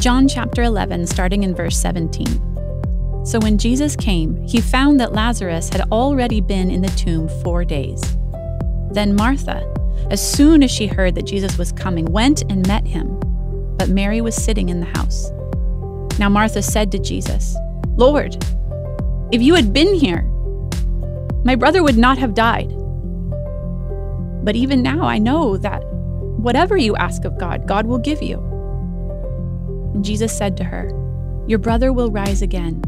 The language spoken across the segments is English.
John chapter 11, starting in verse 17. So when Jesus came, he found that Lazarus had already been in the tomb four days. Then Martha, as soon as she heard that Jesus was coming, went and met him, but Mary was sitting in the house. Now Martha said to Jesus, Lord, if you had been here, my brother would not have died. But even now I know that whatever you ask of God, God will give you. Jesus said to her, Your brother will rise again.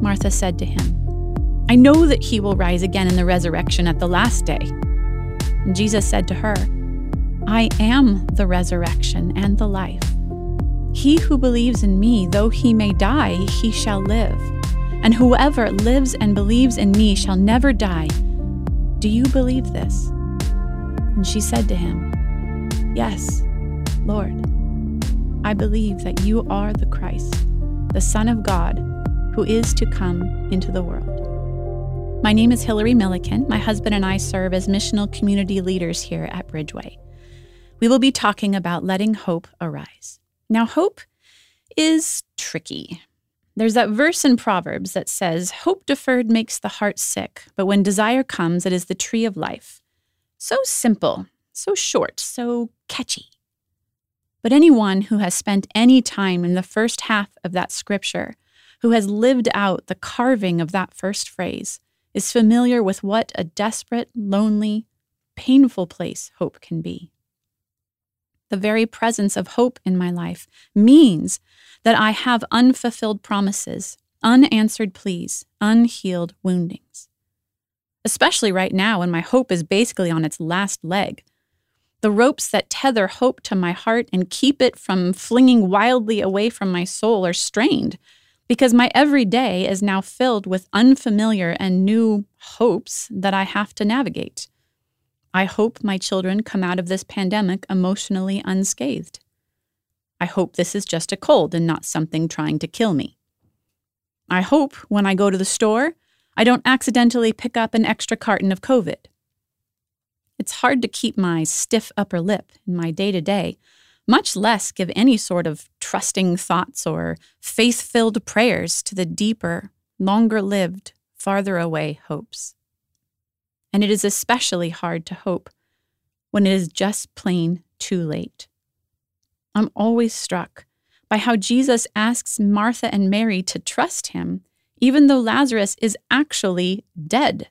Martha said to him, I know that he will rise again in the resurrection at the last day. Jesus said to her, I am the resurrection and the life. He who believes in me, though he may die, he shall live. And whoever lives and believes in me shall never die. Do you believe this? And she said to him, Yes, Lord. I believe that you are the Christ, the Son of God, who is to come into the world. My name is Hillary Milliken. My husband and I serve as missional community leaders here at Bridgeway. We will be talking about letting hope arise. Now, hope is tricky. There's that verse in Proverbs that says, Hope deferred makes the heart sick, but when desire comes, it is the tree of life. So simple, so short, so catchy. But anyone who has spent any time in the first half of that scripture, who has lived out the carving of that first phrase, is familiar with what a desperate, lonely, painful place hope can be. The very presence of hope in my life means that I have unfulfilled promises, unanswered pleas, unhealed woundings. Especially right now when my hope is basically on its last leg. The ropes that tether hope to my heart and keep it from flinging wildly away from my soul are strained because my every day is now filled with unfamiliar and new hopes that I have to navigate. I hope my children come out of this pandemic emotionally unscathed. I hope this is just a cold and not something trying to kill me. I hope when I go to the store, I don't accidentally pick up an extra carton of COVID. It's hard to keep my stiff upper lip in my day to day, much less give any sort of trusting thoughts or faith filled prayers to the deeper, longer lived, farther away hopes. And it is especially hard to hope when it is just plain too late. I'm always struck by how Jesus asks Martha and Mary to trust him, even though Lazarus is actually dead.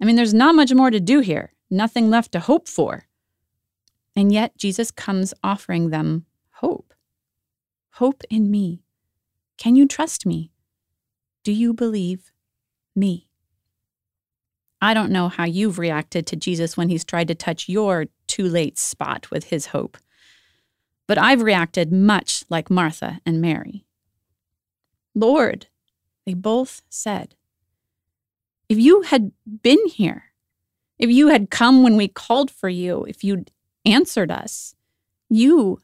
I mean, there's not much more to do here, nothing left to hope for. And yet, Jesus comes offering them hope. Hope in me. Can you trust me? Do you believe me? I don't know how you've reacted to Jesus when he's tried to touch your too late spot with his hope. But I've reacted much like Martha and Mary. Lord, they both said, if you had been here, if you had come when we called for you, if you'd answered us, you,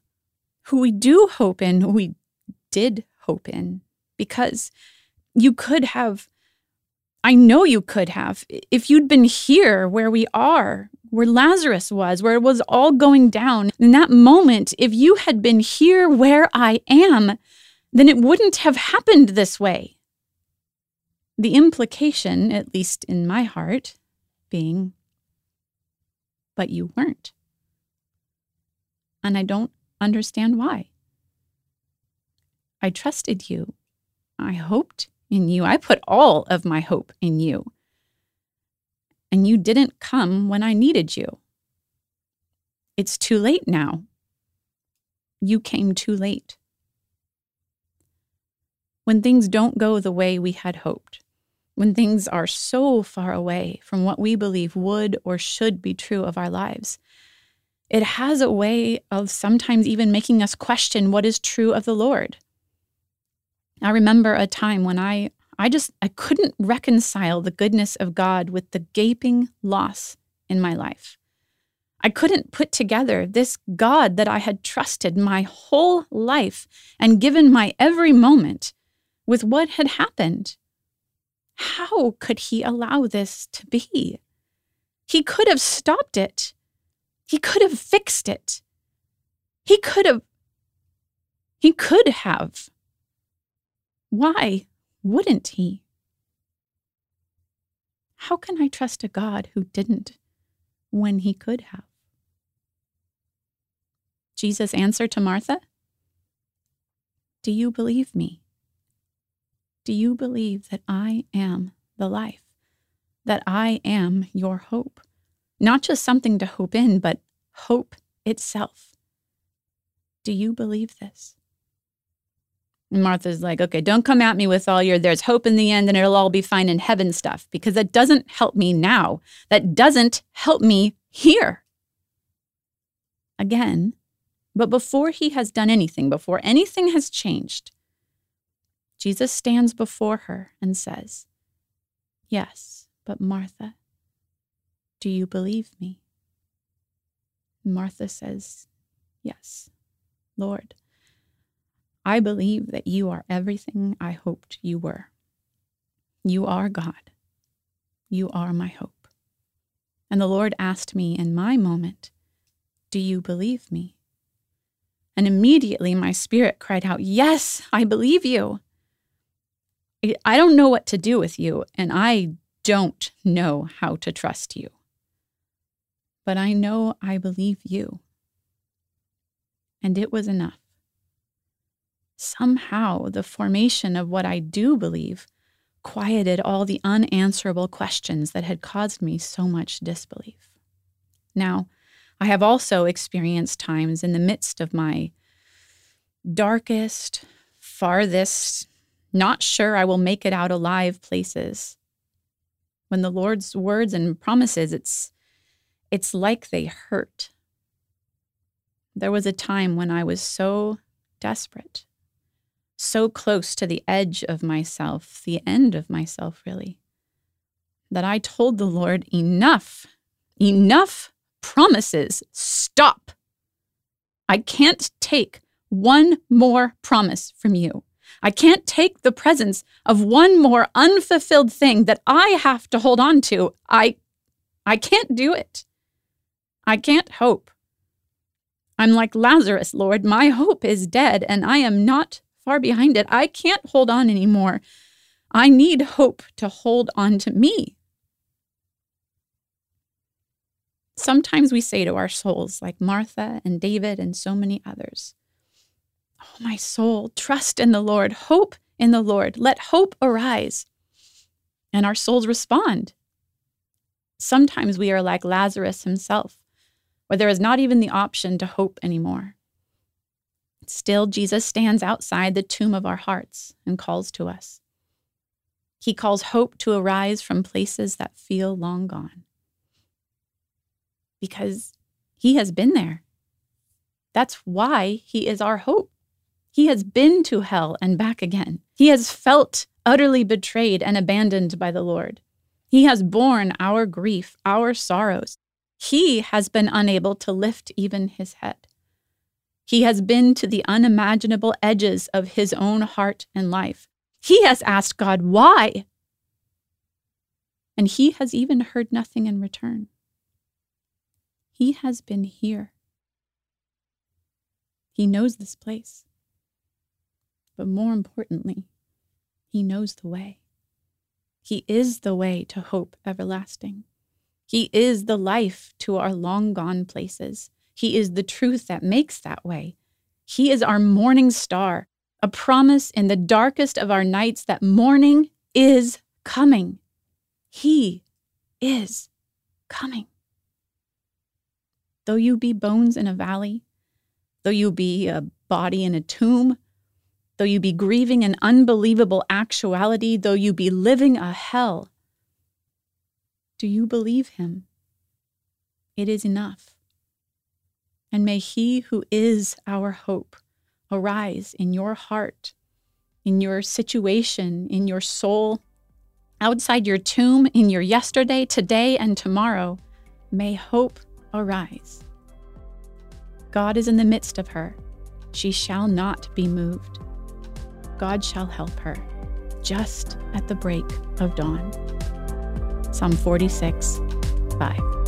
who we do hope in, who we did hope in, because you could have, I know you could have, if you'd been here where we are, where Lazarus was, where it was all going down. In that moment, if you had been here where I am, then it wouldn't have happened this way. The implication, at least in my heart, being, but you weren't. And I don't understand why. I trusted you. I hoped in you. I put all of my hope in you and you didn't come when I needed you. It's too late now. You came too late. When things don't go the way we had hoped, when things are so far away from what we believe would or should be true of our lives, it has a way of sometimes even making us question what is true of the Lord. I remember a time when I I just I couldn't reconcile the goodness of God with the gaping loss in my life. I couldn't put together this God that I had trusted my whole life and given my every moment with what had happened. How could he allow this to be? He could have stopped it. He could have fixed it. He could have He could have. Why wouldn't he? How can I trust a God who didn't when he could have? Jesus' answer to Martha Do you believe me? Do you believe that I am the life? That I am your hope? Not just something to hope in, but hope itself. Do you believe this? And Martha's like, okay, don't come at me with all your there's hope in the end and it'll all be fine in heaven stuff because that doesn't help me now. That doesn't help me here. Again, but before he has done anything, before anything has changed, Jesus stands before her and says, Yes, but Martha, do you believe me? Martha says, Yes, Lord. I believe that you are everything I hoped you were. You are God. You are my hope. And the Lord asked me in my moment, Do you believe me? And immediately my spirit cried out, Yes, I believe you. I don't know what to do with you, and I don't know how to trust you. But I know I believe you. And it was enough somehow the formation of what I do believe quieted all the unanswerable questions that had caused me so much disbelief. Now, I have also experienced times in the midst of my darkest, farthest, not sure I will make it out alive places. When the Lord's words and promises, it's it's like they hurt. There was a time when I was so desperate so close to the edge of myself, the end of myself, really, that I told the Lord, enough, enough promises, stop. I can't take one more promise from you. I can't take the presence of one more unfulfilled thing that I have to hold on to. I I can't do it. I can't hope. I'm like Lazarus, Lord. My hope is dead, and I am not far behind it. I can't hold on anymore. I need hope to hold on to me. Sometimes we say to our souls, like Martha and David and so many others, Oh, my soul, trust in the Lord, hope in the Lord, let hope arise. And our souls respond. Sometimes we are like Lazarus himself, where there is not even the option to hope anymore. Still, Jesus stands outside the tomb of our hearts and calls to us. He calls hope to arise from places that feel long gone. Because he has been there. That's why he is our hope. He has been to hell and back again. He has felt utterly betrayed and abandoned by the Lord. He has borne our grief, our sorrows. He has been unable to lift even his head. He has been to the unimaginable edges of his own heart and life. He has asked God, why? And he has even heard nothing in return. He has been here. He knows this place. But more importantly, he knows the way. He is the way to hope everlasting. He is the life to our long gone places. He is the truth that makes that way. He is our morning star, a promise in the darkest of our nights that morning is coming. He is coming. Though you be bones in a valley, though you be a body in a tomb, though you be grieving an unbelievable actuality, though you be living a hell, do you believe him? It is enough. And may He who is our hope arise in your heart, in your situation, in your soul, outside your tomb, in your yesterday, today, and tomorrow. May hope arise. God is in the midst of her. She shall not be moved. God shall help her just at the break of dawn. Psalm 46 5.